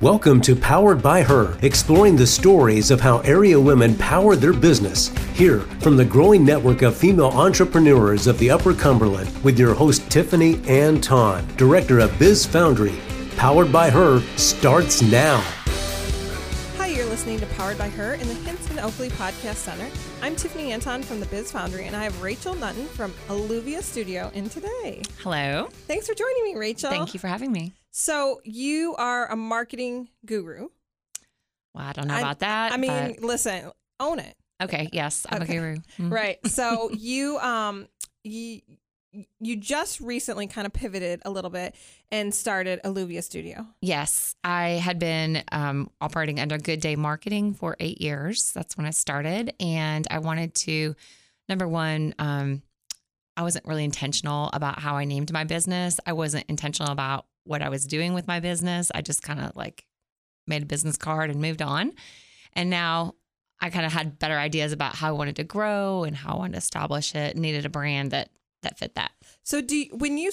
Welcome to Powered by Her, exploring the stories of how area women power their business. Here from the growing network of female entrepreneurs of the Upper Cumberland with your host Tiffany Anton, director of Biz Foundry. Powered by Her starts now. Hi, you're listening to Powered by Her in the Hinton Oakley Podcast Center. I'm Tiffany Anton from the Biz Foundry, and I have Rachel Nutton from Alluvia Studio in today. Hello. Thanks for joining me, Rachel. Thank you for having me. So, you are a marketing guru. Well, I don't know I- about that. I mean, but- listen, own it. okay, yes, I'm Okay. a guru. Mhm. Right. So, you um you you just recently kind of pivoted a little bit and started Alluvia Studio. Yes, I had been um, operating under Good Day Marketing for eight years. That's when I started, and I wanted to, number one, um, I wasn't really intentional about how I named my business. I wasn't intentional about what I was doing with my business. I just kind of like made a business card and moved on. And now I kind of had better ideas about how I wanted to grow and how I wanted to establish it. Needed a brand that that fit that. So do you, when you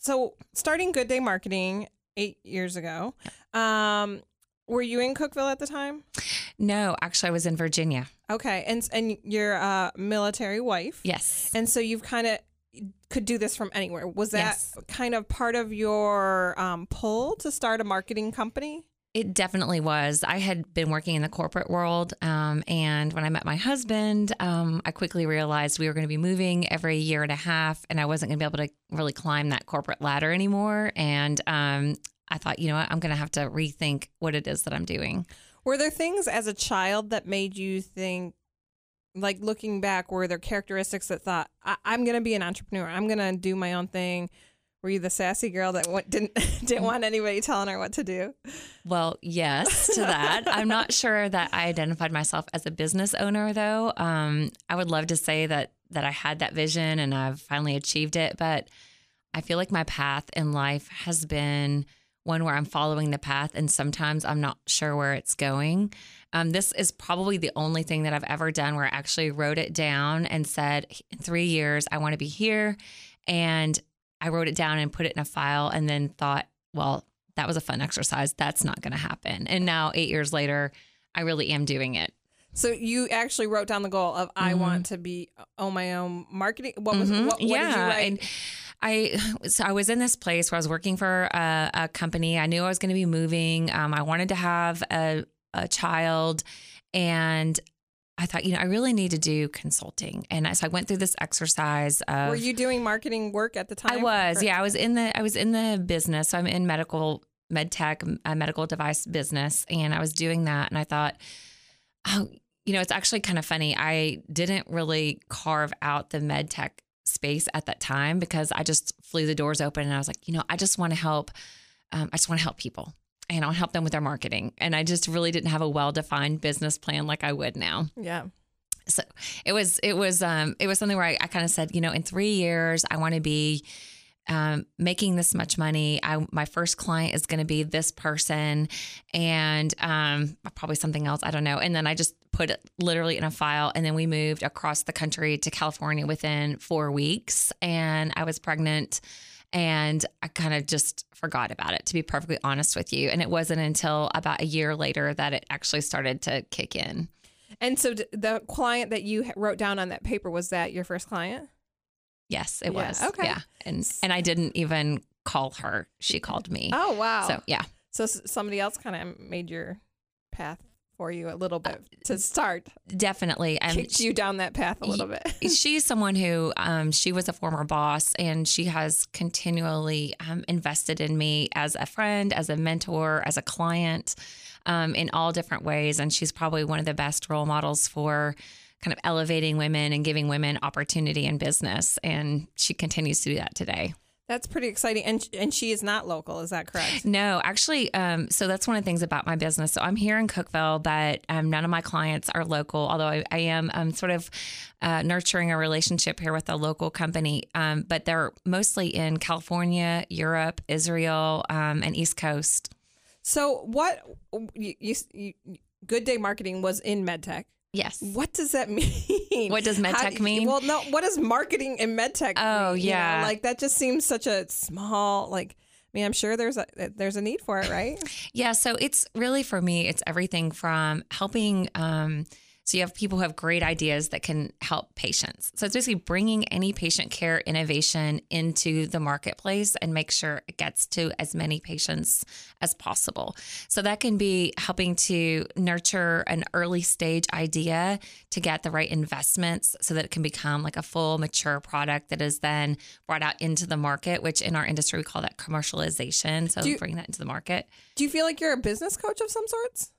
so starting Good Day Marketing eight years ago, um, were you in Cookeville at the time? No, actually, I was in Virginia. Okay, and and you're a military wife, Yes. and so you've kind of could do this from anywhere. Was that Yes. kind of part of your um, pull to start a marketing company? It definitely was. I had been working in the corporate world. Um, and when I met my husband, um, I quickly realized we were going to be moving every year and a half, and I wasn't going to be able to really climb that corporate ladder anymore. And um, I thought, you know what, I'm going to have to rethink what it is that I'm doing. Were there things as a child that made you think, like looking back, were there characteristics that thought, I- I'm going to be an entrepreneur, I'm going to do my own thing? Were you the sassy girl that didn't didn't want anybody telling her what to do? Well, yes to that. I'm not sure that I identified myself as a business owner, though. Um, I would love to say that that I had that vision and I've finally achieved it, but I feel like my path in life has been one where I'm following the path, and sometimes I'm not sure where it's going. Um, this is probably the only thing that I've ever done where I actually wrote it down and said, in three years, I want to be here. And I wrote it down and put it in a file and then thought, well, that was a fun exercise. That's not going to happen. And now, eight years later, I really am doing it. So you actually wrote down the goal of I Mhm. want to be on my own marketing. What was Mhm. what, what did you yeah, write? and I so I was in this place where I was working for a, a company. I knew I was going to be moving. Um, I wanted to have a a child, and I thought, you know, I really need to do consulting. And so I went through this exercise of. Were you doing marketing work at the time? I was, Or- yeah, I was in the I was in the business. So I'm in medical med tech, a medical device business, and I was doing that, and I thought, oh, you know, it's actually kind of funny. I didn't really carve out the med tech space at that time because I just flew the doors open, and I was like, you know, I just want to help. Um, I just want to help people. And I'll help them with their marketing. And I just really didn't have a well defined business plan like I would now Yeah. so it was it was um it was something where I, I kind of said you know in three years i want to be um, making this much money I, my first client is going to be this person and um, probably something else i don't know and then i just put it literally in a file and then we moved across the country to california within four weeks and i was pregnant and i kind of just forgot about it to be perfectly honest with you and it wasn't until about a year later that it actually started to kick in And so the client that you wrote down on that paper was that your first client? Yes, it Yeah, was. okay. Yeah. And and I didn't even call her. She called me. Oh wow. So yeah. So somebody else kind of made your path for you a little bit to start. Definitely. And Kicked you down that path a little bit. she's someone who um, she was a former boss and she has continually um, invested in me as a friend, as a mentor, as a client um, in all different ways. And she's probably one of the best role models for kind of elevating women and giving women opportunity in business. And she continues to do that today. That's pretty exciting. And and she is not local. Is that correct? No, actually, um, so that's one of the things about my business. So I'm here in Cookeville, but um, none of my clients are local. Although I, I am um, sort of uh, nurturing a relationship here with a local company, um, but they're mostly in California, Europe, Israel, um, and East Coast. So what? You, you, you, Good Day Marketing was in MedTech. Yes. What does that mean? What does MedTech mean? Well, no. What does marketing in MedTech? Oh, mean? You know, yeah. like that just seems such a small like I mean, I'm sure there's a there's a need for it, right? Yeah, so it's really for me, it's everything from helping. Um, so you have people who have great ideas that can help patients. So it's basically bringing any patient care innovation into the marketplace and make sure it gets to as many patients as possible. So that can be helping to nurture an early stage idea to get the right investments so that it can become like a full mature product that is then brought out into the market, which in our industry we call that commercialization. So you- bring that into the market. Do you feel like you're a business coach of some sorts?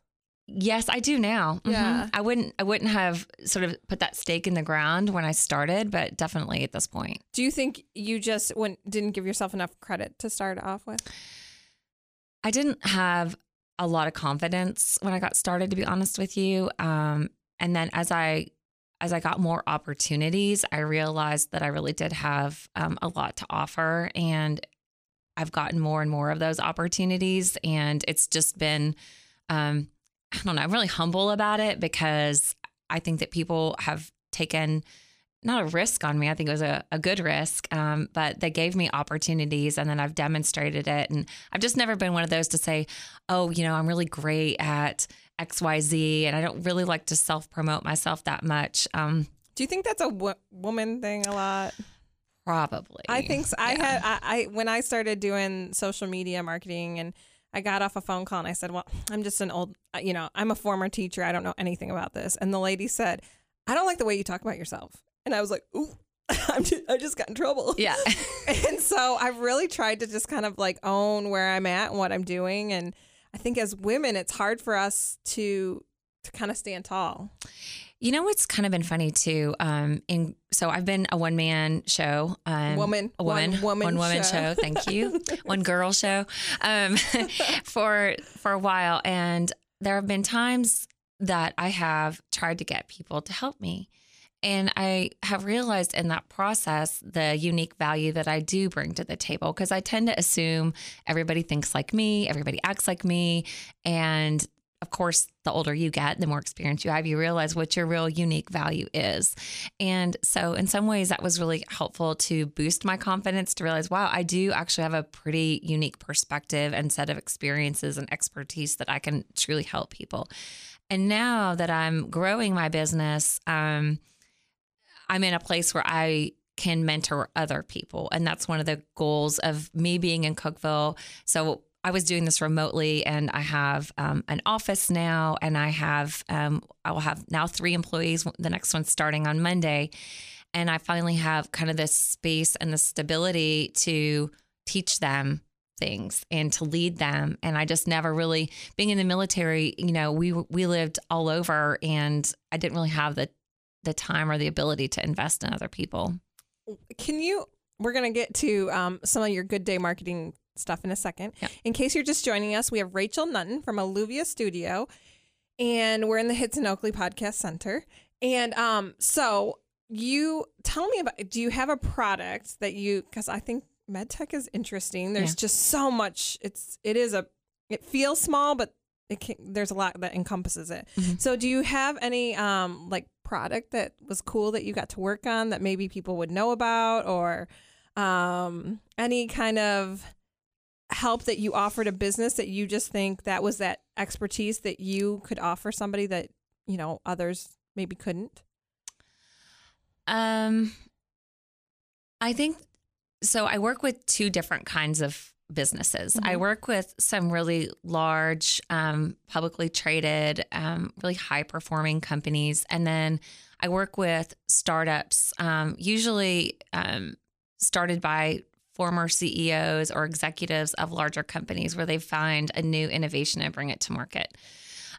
Yes, I do now. Mhm. Yeah. I wouldn't I wouldn't have sort of put that stake in the ground when I started, but definitely at this point. Do you think you just when didn't give yourself enough credit to start off with? I didn't have a lot of confidence when I got started to be honest with you. Um, and then as I as I got more opportunities, I realized that I really did have um, a lot to offer and I've gotten more and more of those opportunities and it's just been um, I don't know, I'm really humble about it because I think that people have taken not a risk on me. I think it was a, a good risk, um, but they gave me opportunities and then I've demonstrated it. And I've just never been one of those to say, oh, you know, I'm really great at XYZ. And I don't really like to self promote myself that much. Um, Do you think that's a wo- woman thing a lot? probably. I think so. I Yeah. had I, I when I started doing social media marketing and I got off a phone call and I said, "Well, I'm just an old, uh, you know, I'm a former teacher. I don't know anything about this." And the lady said, "I don't like the way you talk about yourself." And I was like, "Ooh, I'm just, I just got in trouble." Yeah. and so I've really tried to just kind of like own where I'm at and what I'm doing. And I think as women, it's hard for us to to kind of stand tall. You know what's kind of been funny too? Um, in so I've been a one man show, um, Woman. a woman, One woman one woman show. show. Thank you, one girl show, um, for for a while, and there have been times that I have tried to get people to help me. And I have realized in that process the unique value that I do bring to the table because I tend to assume everybody thinks like me, everybody acts like me. And of course, the older you get, the more experience you have, you realize what your real unique value is. And so, in some ways, that was really helpful to boost my confidence to realize, wow, I do actually have a pretty unique perspective and set of experiences and expertise that I can truly help people. And now that I'm growing my business, um, I'm in a place where I can mentor other people. And that's one of the goals of me being in Cookeville. So I was doing this remotely and I have um, an office now and I have, um, I will have now three employees. The next one's starting on Monday. And I finally have kind of this space and the stability to teach them things and to lead them and I just never really being in the military you know we we lived all over and I didn't really have the the time or the ability to invest in other people. Can you? We're gonna get to um, some of your good day marketing stuff in a second. Yeah. In case you're just joining us, we have Rachel Nutton from Alluvia Studio, and we're in the Hits and Oakley Podcast Center. And um, so you tell me about. Do you have a product that you? Because I think medtech is interesting. There's Yeah. just so much. It's it is a. It feels small, but it can, there's a lot that encompasses it. Mhm. So, do you have any um like product that was cool that you got to work on that maybe people would know about, or um any kind of help that you offered a business that you just think that was that expertise that you could offer somebody that you know others maybe couldn't? Um, I think so. I work with two different kinds of businesses. I Mhm. work with some really large, um, publicly traded, um, really high performing companies, and then I work with startups, um, usually um, started by former CEOs or executives of larger companies where they find a new innovation and bring it to market.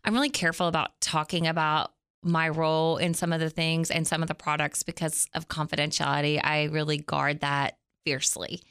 I'm really careful about talking about my role in some of the things and some of the products because of confidentiality. I really guard that fiercely.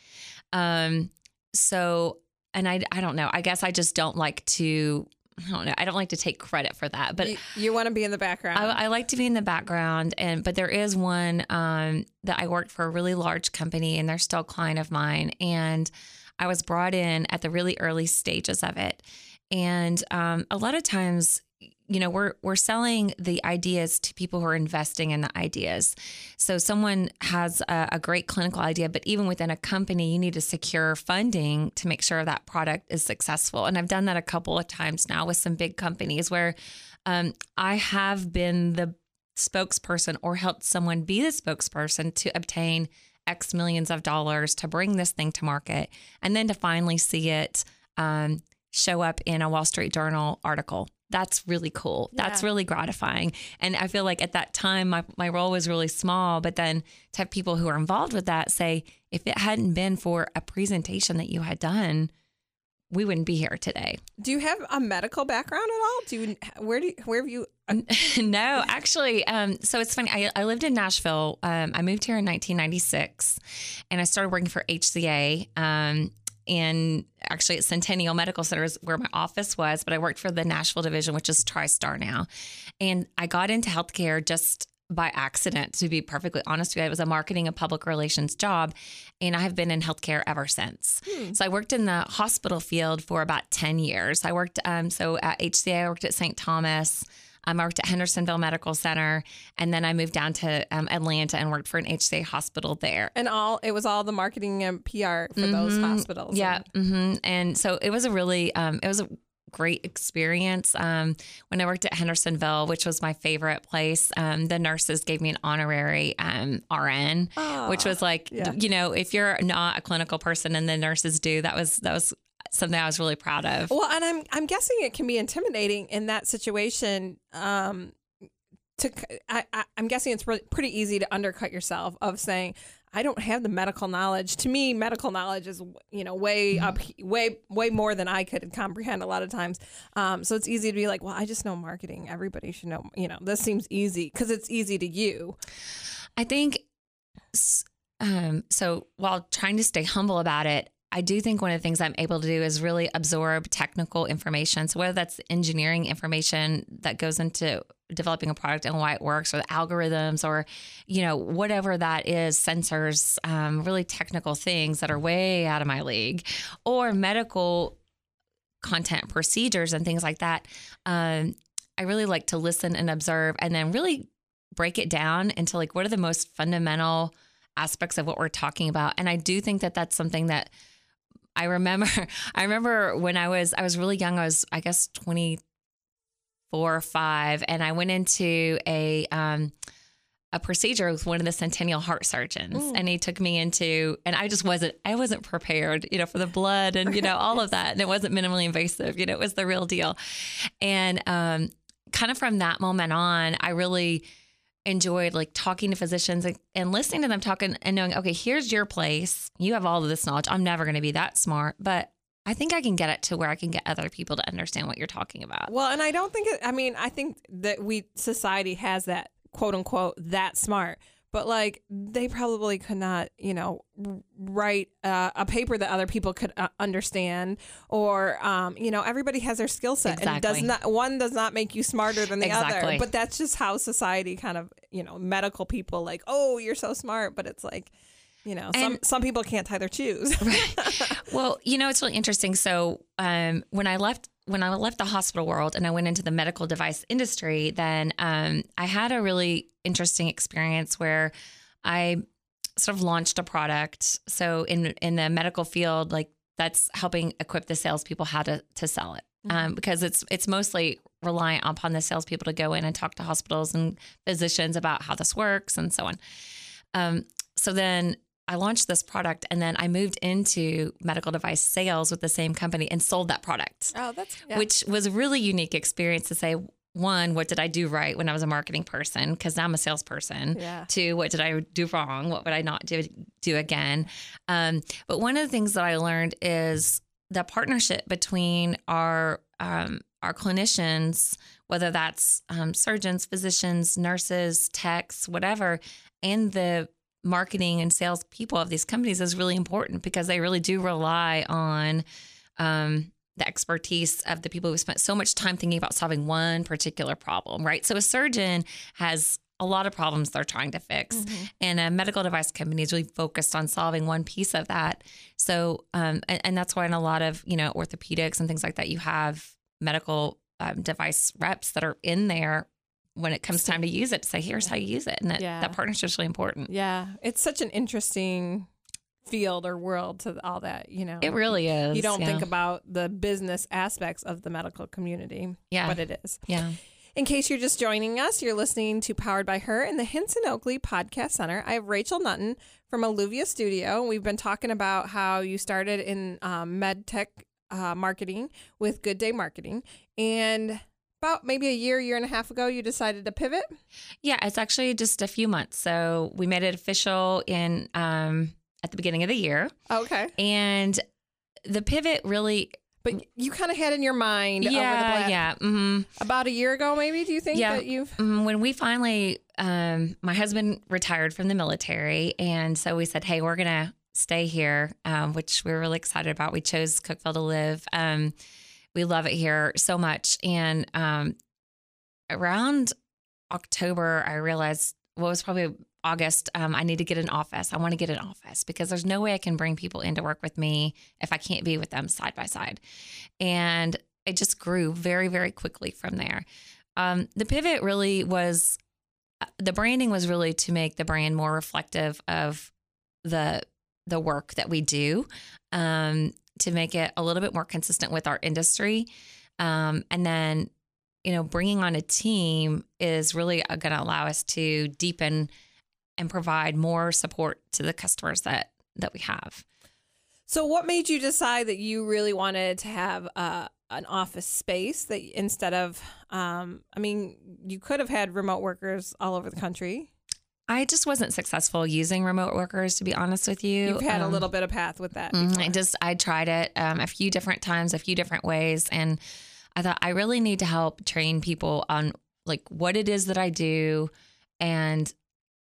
Um, so, and I, I don't know. I guess I just don't like to. I don't know. I don't like to take credit for that, but you, you want to be in the background. I, I like to be in the background, and but there is one um, that I worked for a really large company, and they're still a client of mine, and I was brought in at the really early stages of it, and um, a lot of times you know we're we're selling the ideas to people who are investing in the ideas. So someone has a, a, great clinical idea but even within a company you need to secure funding to make sure that product is successful. And i've done that a couple of times now with some big companies where um, i have been the spokesperson or helped someone be the spokesperson to obtain x millions of dollars to bring this thing to market and then to finally see it um, show up in a wall street journal article that's really cool. Yeah. That's really gratifying. And I feel like at that time, my, my role was really small. But then to have people who are involved with that say, if it hadn't been for a presentation that you had done, we wouldn't be here today. Do you have a medical background at all? Do you, where do you, where have you? no, actually. Um, so it's funny. I, I lived in Nashville. Um, I moved here in 1996 and I started working for HCA. Um, and actually at Centennial Medical Center is where my office was, but I worked for the Nashville division, which is TriStar now. And I got into healthcare just by accident, to be perfectly honest with you. It was a marketing and public relations job, and I have been in healthcare ever since. Hmm. So I worked in the hospital field for about 10 years. I worked, um, so at HCA, I worked at St. Thomas. Um, I worked at Hendersonville Medical Center, and then I moved down to um, Atlanta and worked for an HCA hospital there. And all it was all the marketing and PR for mm-hmm. those hospitals. Yeah, and-, mm-hmm. and so it was a really um, it was a great experience. Um, when I worked at Hendersonville, which was my favorite place, um, the nurses gave me an honorary um, RN, oh, which was like, yeah. you know, if you're not a clinical person and the nurses do, that was that was something I was really proud of. Well, and I'm I'm guessing it can be intimidating in that situation. Um, to I, I am guessing it's really pretty easy to undercut yourself of saying I don't have the medical knowledge. To me, medical knowledge is you know way mm-hmm. up, way way more than I could comprehend a lot of times. Um, so it's easy to be like, well, I just know marketing. Everybody should know. You know, this seems easy because it's easy to you. I think. Um, so while trying to stay humble about it, I do think one of the things I'm able to do is really absorb technical information. So whether that's engineering information that goes into developing a product and why it works, or the algorithms, or you know whatever that is, sensors, um, really technical things that are way out of my league, or medical content procedures and things like that. Um, I really like to listen and observe, and then really break it down into like what are the most fundamental aspects of what we're talking about. And I do think that that's something that I remember I remember when I was I was really young. I was I guess 24 or 5 and I went into a um a procedure with one of the centennial heart surgeons Ooh. and he took me into and I just wasn't I wasn't prepared, you know, for the blood and you know all of that and it wasn't minimally invasive, you know, it was the real deal. And um kind of from that moment on, I really enjoyed like talking to physicians and, and, listening to them talking and knowing, okay, here's your place. You have all of this knowledge. I'm never going to be that smart, but I think I can get it to where I can get other people to understand what you're talking about. Well, and I don't think it, I mean, I think that we, society has that quote unquote, that smart but like they probably could not, you know, write uh, a paper that other people could uh, understand, or um, you know, everybody has their skill set, exactly. and does not one does not make you smarter than the exactly. other. But that's just how society kind of, you know, medical people like, oh, you're so smart, but it's like. You know, some and, some people can't tie their shoes. right. Well, you know, it's really interesting. So, um, when I left when I left the hospital world and I went into the medical device industry, then um, I had a really interesting experience where I sort of launched a product. So in in the medical field, like that's helping equip the salespeople how to to sell it, mm-hmm. um, because it's it's mostly reliant upon the salespeople to go in and talk to hospitals and physicians about how this works and so on. Um, so then I launched this product and then I moved into medical device sales with the same company and sold that product. Oh, that's yeah. which was a really unique experience to say one, what did I do right when I was a marketing person? Because now I'm a salesperson. Yeah. Two, what did I do wrong? What would I not do do again? Um, but one of the things that I learned is the partnership between our um, our clinicians, whether that's um, surgeons, physicians, nurses, techs, whatever, and the marketing and sales people of these companies is really important because they really do rely on um, the expertise of the people who spent so much time thinking about solving one particular problem, right? So a surgeon has a lot of problems they're trying to fix, mm-hmm. and a medical device company is really focused on solving one piece of that. So, um, and, and that's why in a lot of you know orthopedics and things like that, you have medical um, device reps that are in there when it comes time to use it to say, here's how you use it. And that, Yeah. that partnership is really important. Yeah, it's such an interesting field or world to all that. You know, It really is. you don't yeah. think about the business aspects of the medical community, Yeah. but it is. Yeah. In case you're just joining us, you're listening to Powered by Her in the Hinson Oakley Podcast Center. I have Rachel Nutton from Alluvia Studio. We've been talking about how you started in um, med tech uh, marketing with Good Day Marketing. And about maybe a year, year and a half ago, you decided to pivot. Yeah, it's actually just a few months. So we made it official in um, at the beginning of the year, Okay. and the pivot really, But you kind of had in your mind over the yeah, yeah, hmm about a year ago, maybe, do you think Yeah. that you've. when we finally, um, my husband retired from the military, and so we said, "Hey, we're gonna stay here," um, which we were really excited about. We chose Cookeville to live. Um, we love it here so much, and um, around October, I realized what was probably August. Um, I need to get an office. I want to get an office because there's no way I can bring people in to work with me if I can't be with them side by side. And it just grew very, very quickly from there. Um, the pivot really was the branding was really to make the brand more reflective of the the work that we do, um, to make it a little bit more consistent with our industry, um, and then you know bringing on a team is really going to allow us to deepen and provide more support to the customers that that we have. So, what made you decide that you really wanted to have uh, an office space that instead of, um, I mean, you could have had remote workers all over the country. I just wasn't successful using remote workers, to be honest with you. You've had a Um, little bit of path with that. Mhm. before. I just I tried it um, a few different times, a few different ways, and I thought I really need to help train people on like what it is that I do, and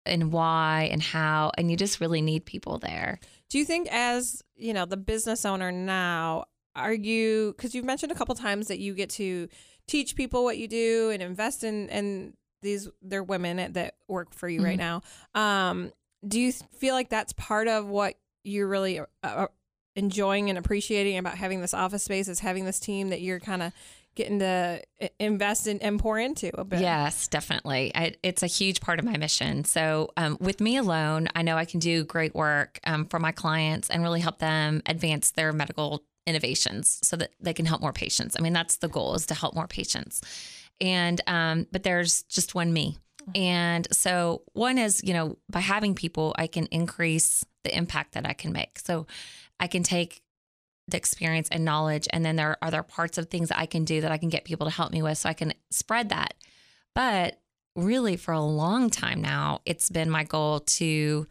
and why and how, and you just really need people there. Do you think, as you know, the business owner now, are you? Because you've mentioned a couple times that you get to teach people what you do and invest in and these they're women that work for you right now. Um, do you feel like that's part of what you're really uh, uh, enjoying and appreciating about having this office space? Is having this team that you're kind of getting to invest in and pour into a bit. Yes, definitely. I, it's a huge part of my mission. So, um, with me alone, I know I can do great work um, for my clients and really help them advance their medical innovations so that they can help more patients. I mean, that's the goal is to help more patients. And, um, but there's just one me. And so, one is, you know, by having people, I can increase the impact that I can make. So, I can take the experience and knowledge. And then there are other parts of things that I can do that I can get people to help me with so I can spread that. But really, for a long time now, it's been my goal to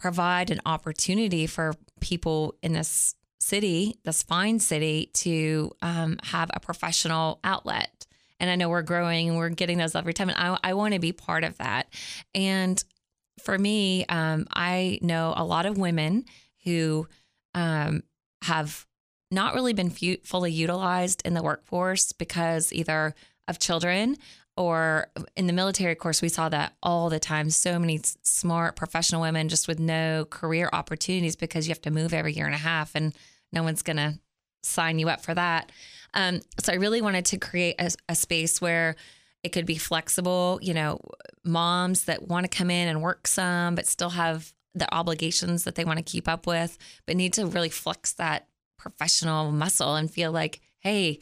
provide an opportunity for people in this city, this fine city, to um, have a professional outlet. And I know we're growing and we're getting those every time. And I, I want to be part of that. And for me, um, I know a lot of women who um, have not really been fu- fully utilized in the workforce because either of children or in the military of course we saw that all the time so many smart professional women just with no career opportunities because you have to move every year and a half and no one's going to sign you up for that um, so i really wanted to create a, a space where it could be flexible you know moms that want to come in and work some but still have the obligations that they want to keep up with but need to really flex that professional muscle and feel like hey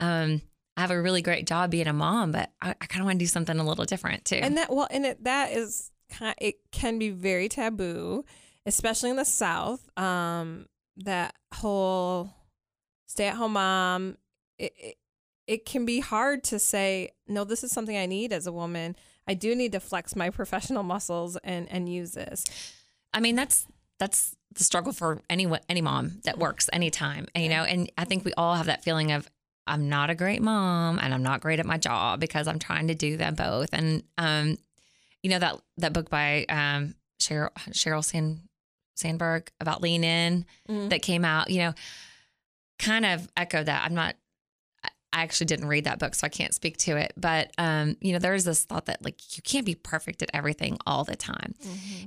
um, I have a really great job being a mom, but I, I kind of want to do something a little different too. And that well, and it that is. It can be very taboo, especially in the South. Um, that whole stay-at-home mom. It, it it can be hard to say no. This is something I need as a woman. I do need to flex my professional muscles and and use this. I mean, that's that's the struggle for any any mom that works anytime, and, you know. And I think we all have that feeling of I'm not a great mom and I'm not great at my job because I'm trying to do them both. And um, you know that that book by um Sheryl Sheryl Sand, Sandberg about Lean In Mhm. that came out, you know, kind of echo that. I'm not I actually didn't read that book, so I can't speak to it. But um, you know, there's this thought that like you can't be perfect at everything all the time.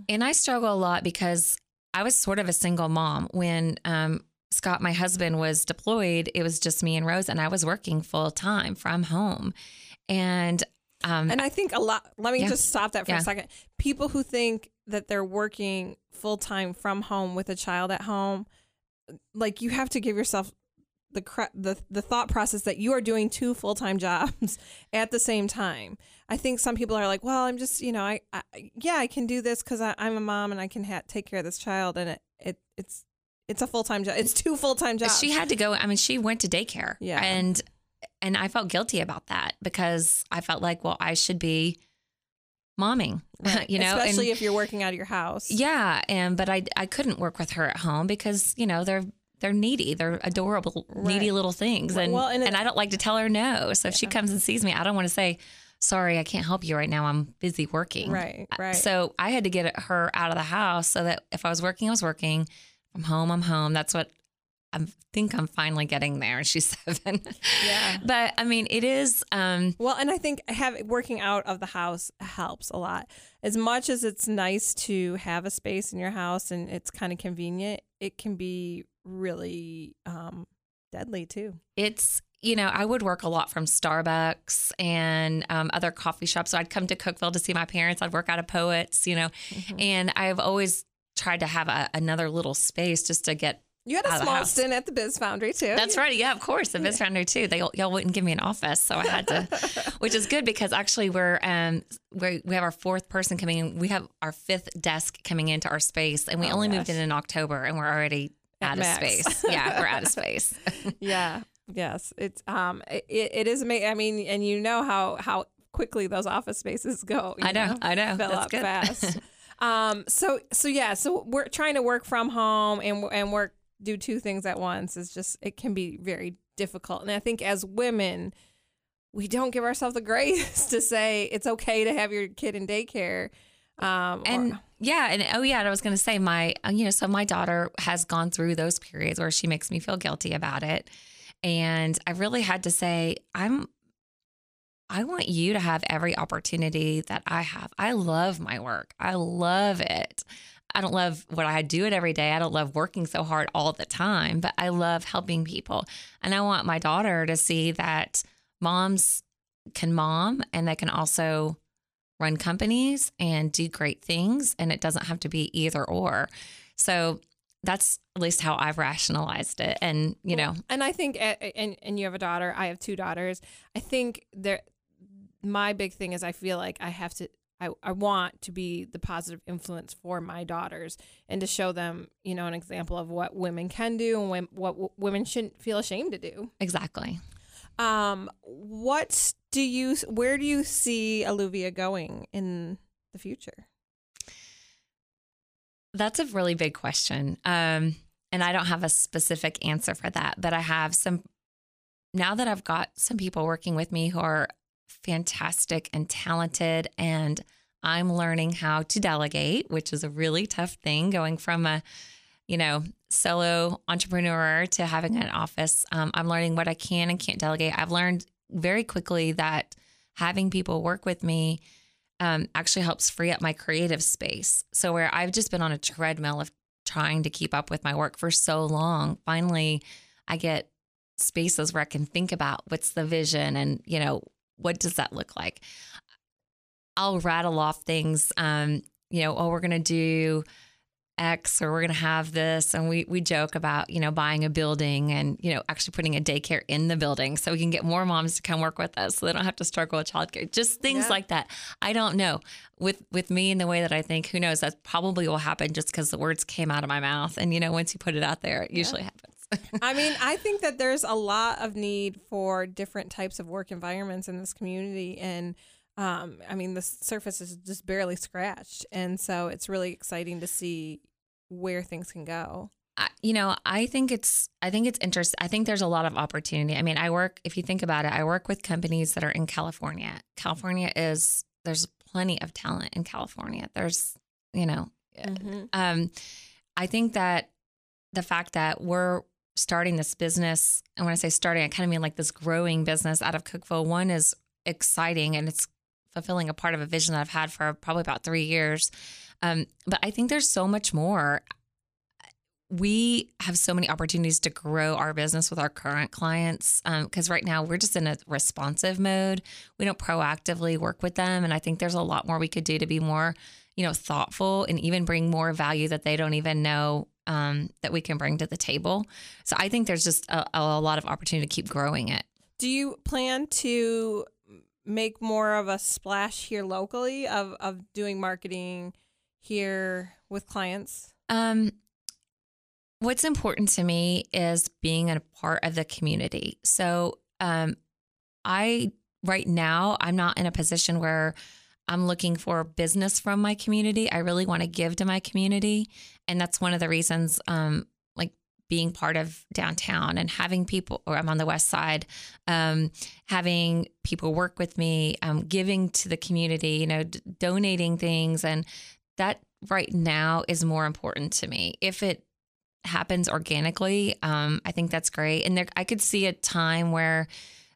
And I struggle a lot because I was sort of a single mom when um, Scott, my husband, was deployed, it was just me and Rose, and I was working full time from home. And um, And I think a lot, let me Yeah. just stop that for Yeah. a second. People who think that they're working full time from home with a child at home, like you have to give yourself the the the thought process that you are doing two full time jobs at the same time. I think some people are like, well, I'm just you know, I, I yeah, I can do this because I'm a mom and I can ha- take care of this child, and it, it it's it's a full time job. It's two full time jobs. she had to go. I mean, she went to daycare. Yeah. And and I felt guilty about that because I felt like, well, I should be momming, you know, especially and, if you're working out of your house. yeah. And but I I couldn't work with her at home because you know they're they're needy, they're adorable, needy little things, and Well, and and, I don't like to tell her no. So if she comes and sees me, I don't want to say. Sorry, I can't help you right now. I'm busy working. Right, right. So I had to get her out of the house so that if I was working, I was working. I'm home, I'm home. That's what I think I'm finally getting there. She's seven. Yeah. But I mean, it is. Um, Well, and I think have working out of the house helps a lot. As much as it's nice to have a space in your house and it's kind of convenient, it can be really um, deadly too. it's you know I would work a lot from Starbucks and um, other coffee shops. So I'd come to Cookeville to see my parents. I'd work out of Poets, you know, Mm-hmm. and I've always tried to have a, another little space just to get. You had a small stint at the Biz Foundry too. That's right. Yeah, of course. The Biz Foundry too. They y'all wouldn't give me an office, so I had to, which is good because actually we're um we we have our fourth person coming in. We have our fifth desk coming into our space, and we Oh, only moved in in October, and we're already out of space. Yeah, we're out of space. yeah. Yes. It's um. It, it is amazing. I mean, and you know how how quickly those office spaces go. you I know, I know. Fill That's up good. fast. um. So so yeah. So we're trying to work from home and and work do two things at once. Is just it can be very difficult. And I think as women, we don't give ourselves the grace to say it's okay to have your kid in daycare. Um. or- and yeah, and oh yeah, and I was going to say my, uh, you know, so my daughter has gone through those periods where she makes me feel guilty about it, and I really had to say, I'm, I want you to have every opportunity that I have. I love my work. I love it. I don't love what I do it every day. I don't love working so hard all the time, but I love helping people, and I want my daughter to see that moms can mom and they can also run companies and do great things and it doesn't have to be either or so that's at least how i've rationalized it and you know and I think, and and you have a daughter. I have two daughters. I think there, my big thing is I feel like I have to. I, I want to be the positive influence for my daughters and to show them, you know, an example of what women can do and when, what w- women shouldn't feel ashamed to do. exactly Um, what do you, where do you see Alluvia going in the future? that's a really big question um and i don't have a specific answer for that but i have some now that i've got some people working with me who are fantastic and talented and i'm learning how to delegate which is a really tough thing going from a you know solo entrepreneur to having an office um, i'm learning what i can and can't delegate i've learned very quickly that having people work with me um, actually helps free up my creative space. So where I've just been on a treadmill of trying to keep up with my work for so long, finally I get spaces where I can think about what's the vision and you know what does that look like. I'll rattle off things. Um, you know, oh, we're gonna do X or we're going to have this. And we, we joke about, you know, buying a building and, you know, actually putting a daycare in the building so we can get more moms to come work with us so they don't have to struggle with childcare. Just things Yeah. like that. I don't know. With with me and the way that I think, who knows, that probably will happen just because the words came out of my mouth. And, you know, once you put it out there, it usually happens. I mean, I think that there's a lot of need for different types of work environments in this community. And um, I mean, the surface is just barely scratched. And so it's really exciting to see where things can go. I, you know, I think it's I think it's interesting. I think there's a lot of opportunity. I mean, I work if you think about it, I work with companies that are in California. California is there's plenty of talent in California. There's, you know, um I think that the fact that we're starting this business, and when I say starting, I kind of mean like this growing business out of Cookeville. One is exciting and it's fulfilling a part of a vision that I've had for probably about three years. Um, but I think there's so much more we have so many opportunities to grow our business with our current clients because um, right now we're just in a responsive mode. We don't proactively work with them, and I think there's a lot more we could do to be more, you know, thoughtful and even bring more value that they don't even know um, that we can bring to the table. So I think there's just a, a lot of opportunity to keep growing it. Do you plan to make more of a splash here locally of of doing marketing here with clients? Um, what's important to me is being a part of the community. So, um, I right now I'm not in a position where I'm looking for business from my community. I really want to give to my community, and that's one of the reasons. Um, being part of downtown and having people, or I'm on the west side, um, having people work with me, um, giving to the community, you know, d- donating things, and that right now is more important to me. If it happens organically, um, I think that's great. And there, I could see a time where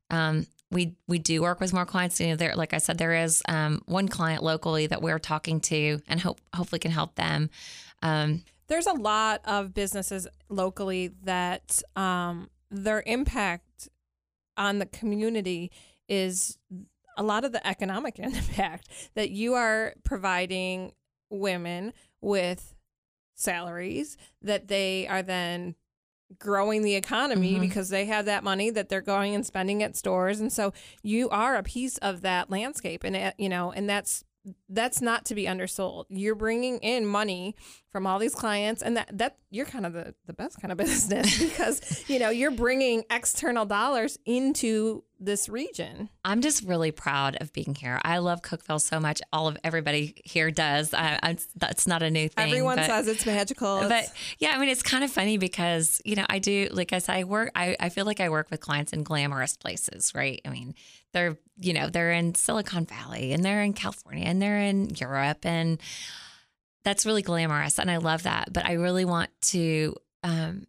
um, we we do work with more clients. You know, there, like I said, there is um, one client locally that we're talking to, and hope hopefully can help them. Um, There's a lot of businesses locally that um, their impact on the community is a lot of the economic impact that you are providing women with salaries that they are then growing the economy Mhm. because they have that money that they're going and spending at stores and so you are a piece of that landscape and you know and that's that's not to be undersold you're bringing in money from all these clients and that that you're kind of the, the best kind of business because you know you're bringing external dollars into this region I'm just really proud of being here. I love Cookeville so much. All of everybody here does. I, I, that's not a new thing. everyone but- says it's magical but yeah, I mean, it's kind of funny because you know I do like I said, I work. I, I feel like I work with clients in glamorous places, right? I mean, they're you know they're in Silicon Valley and they're in California and they're in Europe and that's really glamorous and I love that. But I really want to um,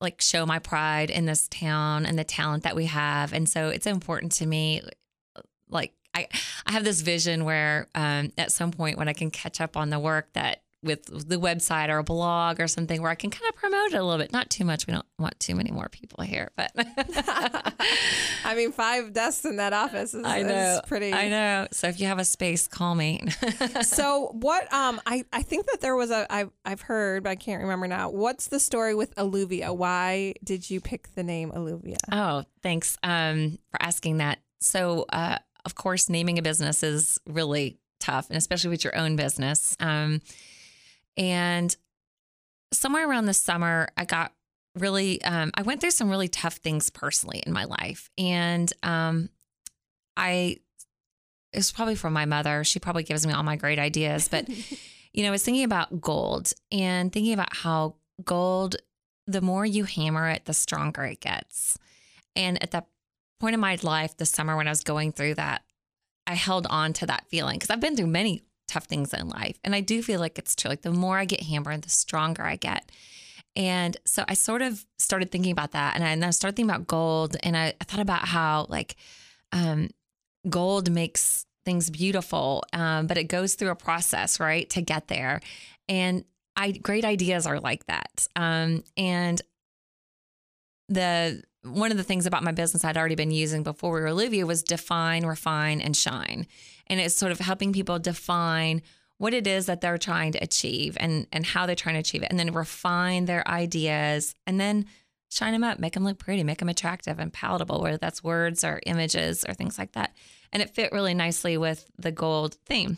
like show my pride in this town and the talent that we have, and so it's important to me. Like I, I have this vision where um, at some point when I can catch up on the work that with the website or a blog or something where I can kind of promote it a little bit. Not too much. We don't want too many more people here, but I mean, five desks in that office is, I know. is pretty. I know. So if you have a space, call me. So what? Um, I I think that there was a I've I've heard, but I can't remember now. What's the story with Alluvia? Why did you pick the name Alluvia? oh, thanks um, for asking that. So, uh, of course, naming a business is really tough, and especially with your own business. Um, and somewhere around the summer, I got really, um, I went through some really tough things personally in my life. And um, I, it was probably from my mother. She probably gives me all my great ideas. But, you know, I was thinking about gold and thinking about how gold, the more you hammer it, the stronger it gets. And at that point in my life, this summer when I was going through that, I held on to that feeling because I've been through many tough things in life. And I do feel like it's true. Like the more I get hammered, the stronger I get. And so I sort of started thinking about that. And I, and I started thinking about gold. And I, I thought about how, like, um, gold makes things beautiful, um, but it goes through a process, right, to get there. And I, great ideas are like that. Um, and the one of the things about my business I'd already been using before we were Alluvia was define, refine, and shine. And it's sort of helping people define what it is that they're trying to achieve and and how they're trying to achieve it, and then refine their ideas, and then shine them up, make them look pretty, make them attractive and palatable, whether that's words or images or things like that. And it fit really nicely with the gold theme.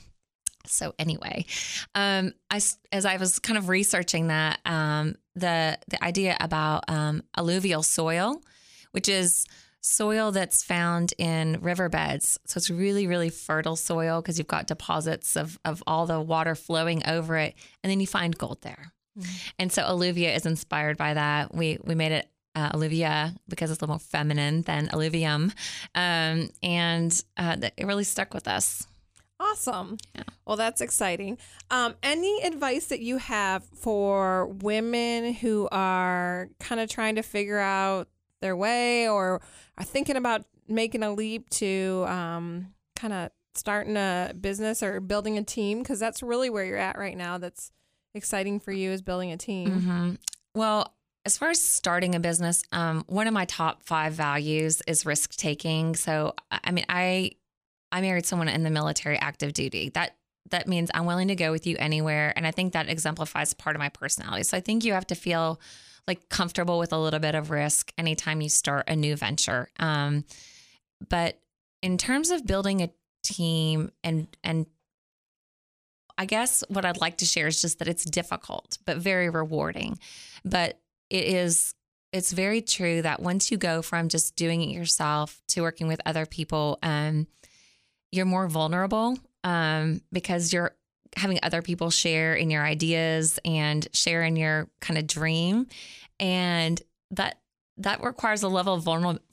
So anyway, um, I as I was kind of researching that, um, the the idea about um, alluvial soil, which is soil that's found in riverbeds. So it's really, really fertile soil because you've got deposits of of all the water flowing over it, and then you find gold there. And so alluvia is inspired by that. We we made it uh, alluvia because it's a little more feminine than alluvium, um, and uh, it really stuck with us. Awesome. Yeah. Well, that's exciting. Um, any advice that you have for women who are kind of trying to figure out their way or are thinking about making a leap to um, kind of starting a business or building a team? Because that's really where you're at right now. That's exciting for you is building a team. hmm Well, as far as starting a business, um, one of my top five values is risk taking. So, I mean, I I married someone in the military, active duty. That that means I'm willing to go with you anywhere, and I think that exemplifies part of my personality. So, I think you have to feel like comfortable with a little bit of risk anytime you start a new venture. Um, but in terms of building a team and and I guess what I'd like to share is just that it's difficult but very rewarding. But it is it's very true that once you go from just doing it yourself to working with other people, um, you're more vulnerable um, because you're having other people share in your ideas and share in your kind of dream, and that that requires a level of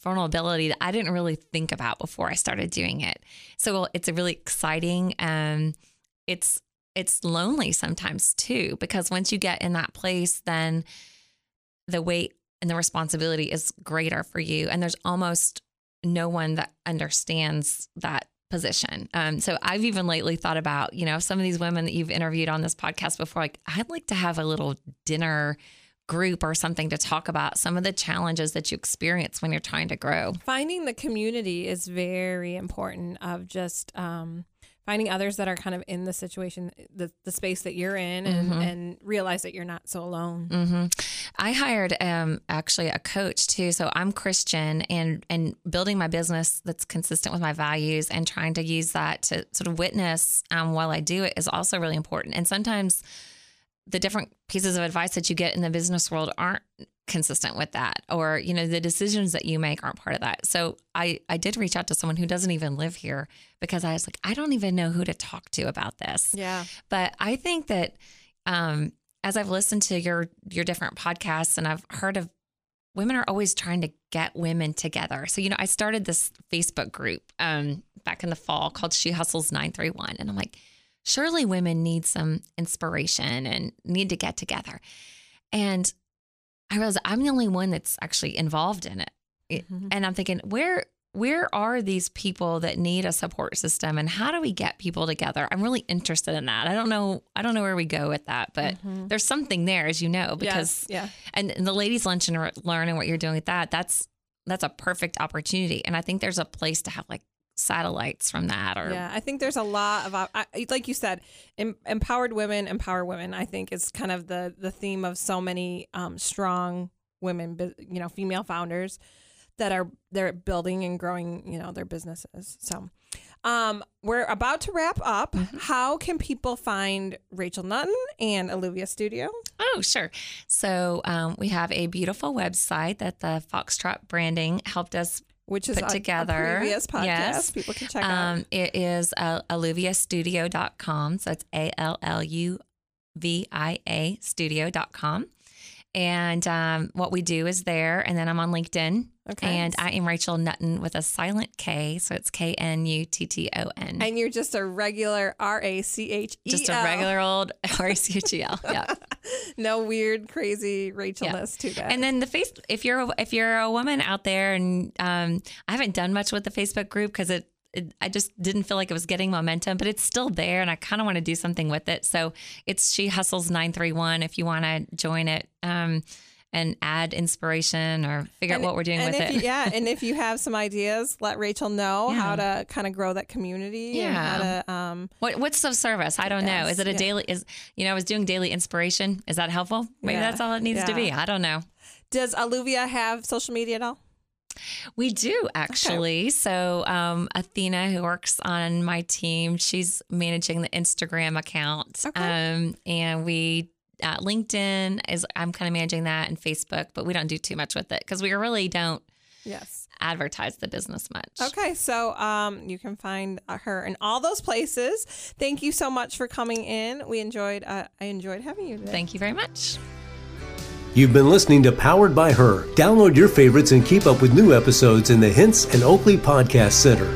vulnerability that I didn't really think about before I started doing it. So it's a really exciting. Um, it's it's lonely sometimes too because once you get in that place, then the weight and the responsibility is greater for you. And there's almost no one that understands that position. Um, so I've even lately thought about, you know, some of these women that you've interviewed on this podcast before, like, I'd like to have a little dinner group or something to talk about some of the challenges that you experience when you're trying to grow. Finding the community is very important of just um, finding others that are kind of in the situation, the, the space that you're in, and, mm-hmm. and realize that you're not so alone. Mm-hmm. I hired um, actually a coach too. So I'm Christian and and building my business that's consistent with my values and trying to use that to sort of witness um, while I do it is also really important. And sometimes the different pieces of advice that you get in the business world aren't consistent with that or you know the decisions that you make aren't part of that. So i i did reach out to someone who doesn't even live here because i was like i don't even know who to talk to about this. Yeah. But i think that um as i've listened to your your different podcasts and i've heard of women are always trying to get women together. So you know i started this facebook group um back in the fall called she hustles 931 and i'm like surely women need some inspiration and need to get together. And I realized I'm the only one that's actually involved in it. Mm-hmm. And I'm thinking, where where are these people that need a support system and how do we get people together? I'm really interested in that. I don't know I don't know where we go with that, but mm-hmm. there's something there as you know because yes, yeah. And, and the ladies lunch and learning what you're doing with that, that's that's a perfect opportunity. And I think there's a place to have like satellites from that or yeah i think there's a lot of I, like you said em, empowered women empower women i think is kind of the the theme of so many um, strong women you know female founders that are they're building and growing you know their businesses so um, we're about to wrap up. Mm-hmm. How can people find Rachel Knutton and Alluvia Studio? Oh, sure. So um, we have a beautiful website that the Foxtrot branding helped us which is put together. Previous podcast. Yes. People can check um, out. It is uh, alluviastudio.com. So it's A L L U V I A studio.com. And um, what we do is there. And then I'm on LinkedIn. Okay. And I am Rachel Knutton with a silent K. So it's K N U T T O N. And you're just a regular R A C H E L. Just a regular old R A C H E L. Yeah. no weird, crazy Rachelness yeah. to that. And then the face, if you're, if you're a woman out there and um, I haven't done much with the Facebook group because it, it, I just didn't feel like it was getting momentum, but it's still there and I kind of want to do something with it. So it's She Hustles 931 if you want to join it. Um, and add inspiration or figure and, out what we're doing with it. You, yeah, and if you have some ideas, let Rachel know yeah. how to kind of grow that community. Yeah. To, um, what what's the service? I don't yes, know. Is it a yeah. daily? Is you know I was doing daily inspiration. Is that helpful? Maybe yeah. that's all it needs to be. I don't know. Does Alluvia have social media at all? We do actually. Okay. So, um, Athena, who works on my team, she's managing the Instagram account. Okay. Um, and we, uh, LinkedIn is, I'm kind of managing that and Facebook, but we don't do too much with it because we really don't. Yes. Advertise the business much. Okay, so um, you can find her in all those places. Thank you so much for coming in. We enjoyed. Uh, I enjoyed having you. Today. Thank you very much. You've been listening to Powered by Her. Download your favorites and keep up with new episodes in the Hints and Oakley Podcast Center.